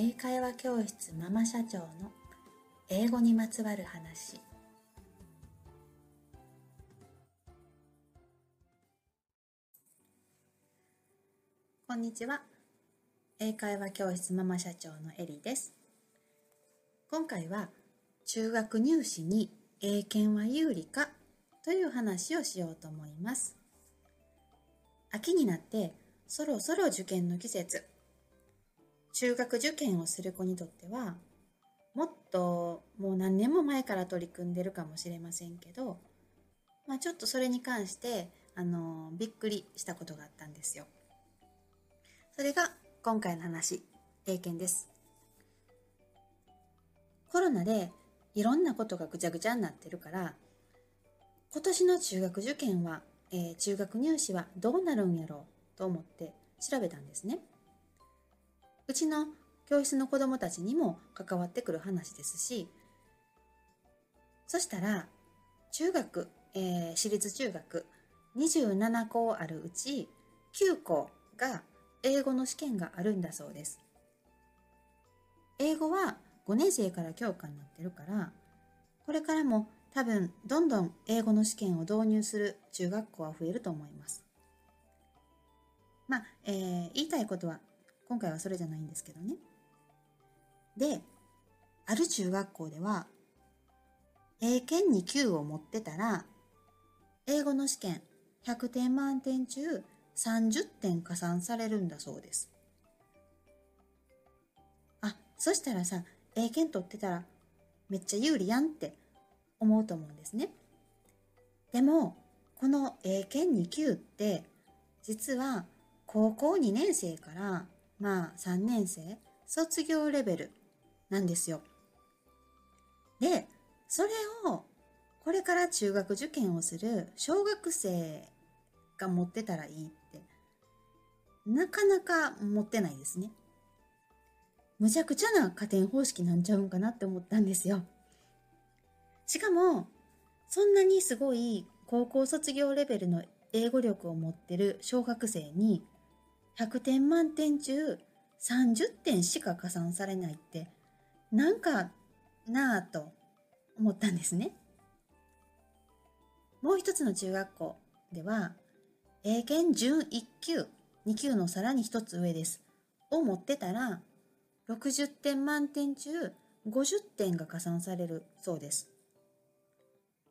英会話教室ママ社長の英語にまつわる話。こんにちは。英会話教室ママ社長のエリです。今回は中学入試に英検は有利かという話をしようと思います。秋になってそろそろ受験の季節。中学受験をする子にとってはもっともう何年も前から取り組んでるかもしれませんけど、まあ、ちょっとそれに関してあのびっくりしたことがあったんですよ。それが今回の話英検です。コロナでいろんなことがぐちゃぐちゃになってるから今年の中学受験は、えー、中学入試はどうなるんやろうと思って調べたんですね。うちの教室の子どもたちにも関わってくる話ですしそしたら中学、えー、私立中学27校あるうち9校が英語の試験があるんだそうです。英語は5年生から教科になってるからこれからも多分どんどん英語の試験を導入する中学校は増えると思います。まあ、えー、言いたいことは今回はそれじゃないんですけどね。で、ある中学校では、英検2級を持ってたら、英語の試験100点満点中30点加算されるんだそうです。あ、そしたらさ、英検取ってたらめっちゃ有利やんって思うと思うんですね。でも、この英検2級って実は高校2年生からまあ3年生卒業レベルなんですよ。で、それをこれから中学受験をする小学生が持ってたらいいってなかなか持ってないですね。むちゃくちゃな加点方式なんちゃうんかなって思ったんですよ。しかも、そんなにすごい高校卒業レベルの英語力を持ってる小学生に100点満点中30点しか加算されないってなんかなぁと思ったんですね。もう一つの中学校では英検準1級2級のさらに一つ上ですを持ってたら60点満点中50点が加算されるそうです。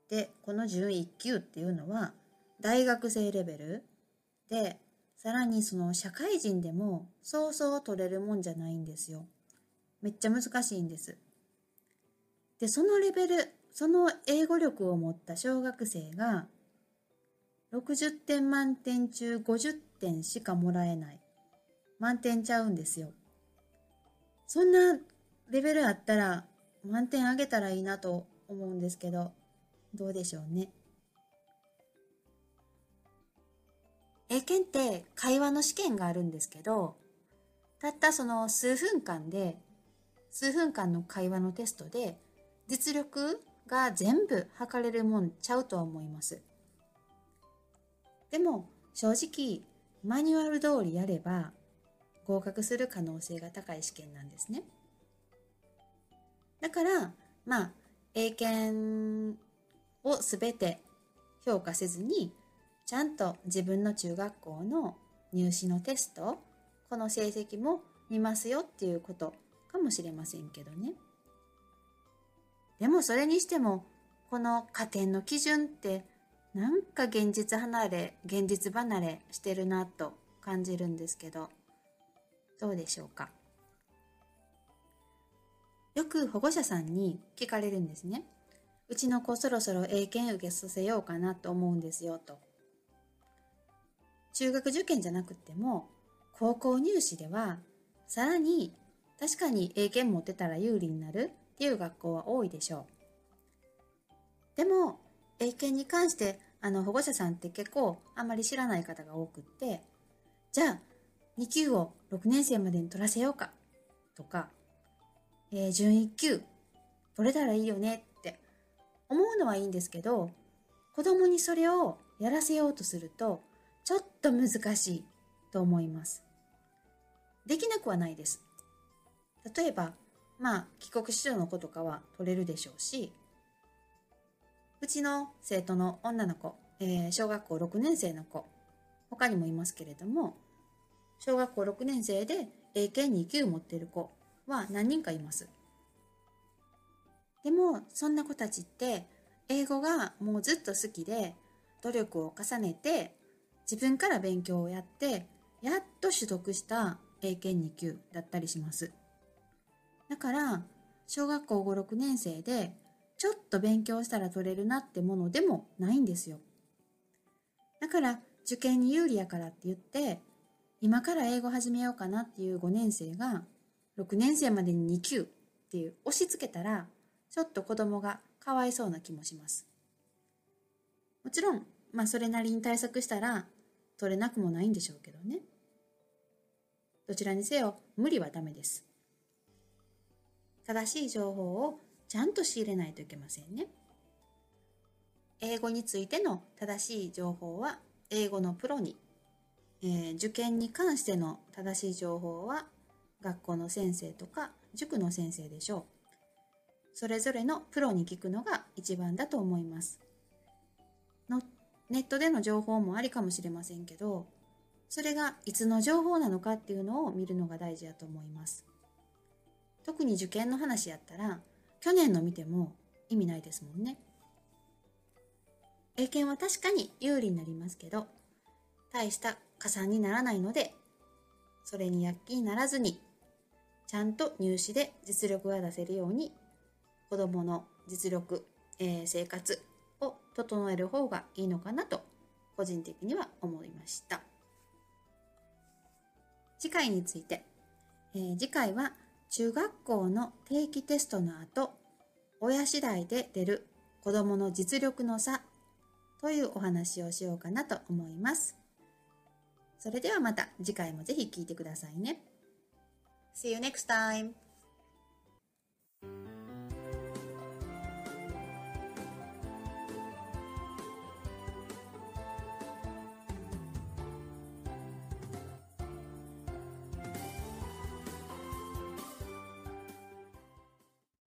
でこの準1級っていうのは大学生レベルでさらにその社会人でもそうそう取れるもんじゃないんですよ。めっちゃ難しいんです。で、そのレベル、その英語力を持った小学生が60点満点中50点しかもらえない。満点ちゃうんですよ。そんなレベルあったら満点あげたらいいなと思うんですけど、どうでしょうね。英検って会話の試験があるんですけど、たったその数分間で、数分間の会話のテストで、実力が全部測れるもんちゃうとは思います。でも、正直、マニュアル通りやれば、合格する可能性が高い試験なんですね。だから、まあ、英検をすべて評価せずに、ちゃんと自分の中学校の入試のテストこの成績も見ますよっていうことかもしれませんけどね。でもそれにしてもこの加点の基準ってなんか現実離れ現実離れしてるなと感じるんですけどどうでしょうか？よく保護者さんに聞かれるんですね。うちの子そろそろ英検受けさせようかなと思うんですよと。中学受験じゃなくても高校入試ではさらに確かに英検持ってたら有利になるっていう学校は多いでしょう。でも英検に関してあの保護者さんって結構あんまり知らない方が多くってじゃあ2級を6年生までに取らせようかとか、えー、準1級取れたらいいよねって思うのはいいんですけど子供にそれをやらせようとするとちょっと難しいと思います。できなくはないです。例えばまあ帰国子女の子とかは取れるでしょうしうちの生徒の女の子、えー、小学校6年生の子他にもいますけれども小学校6年生で英検2級持ってる子は何人かいますでもそんな子たちって英語がもうずっと好きで努力を重ねて自分から勉強をやってやっと取得した英検2級だったりしますだから小学校56年生でちょっと勉強したら取れるなってものでもないんですよだから受験に有利やからって言って今から英語始めようかなっていう5年生が6年生までに2級っていう押し付けたらちょっと子供がかわいそうな気もします。もちろん、まあそれなりに対策したら取れなくもないんでしょうけどね。どちらにせよ無理はダメです。正しい情報をちゃんと仕入れないといけませんね。英語についての正しい情報は英語のプロに、えー、受験に関しての正しい情報は学校の先生とか塾の先生でしょう。それぞれのプロに聞くのが一番だと思います。ネットでの情報もありかもしれませんけど、それがいつの情報なのかっていうのを見るのが大事だと思います。特に受験の話やったら、去年の見ても意味ないですもんね。英検は確かに有利になりますけど、大した加算にならないので、それに躍起にならずに、ちゃんと入試で実力が出せるように子どもの実力、えー、生活整える方がいいのかなと個人的には思いました次回について、えー、次回は中学校の定期テストの後親次第で出る子どもの実力の差というお話をしようかなと思います。それではまた次回もぜひ聴いてくださいね。See you next time!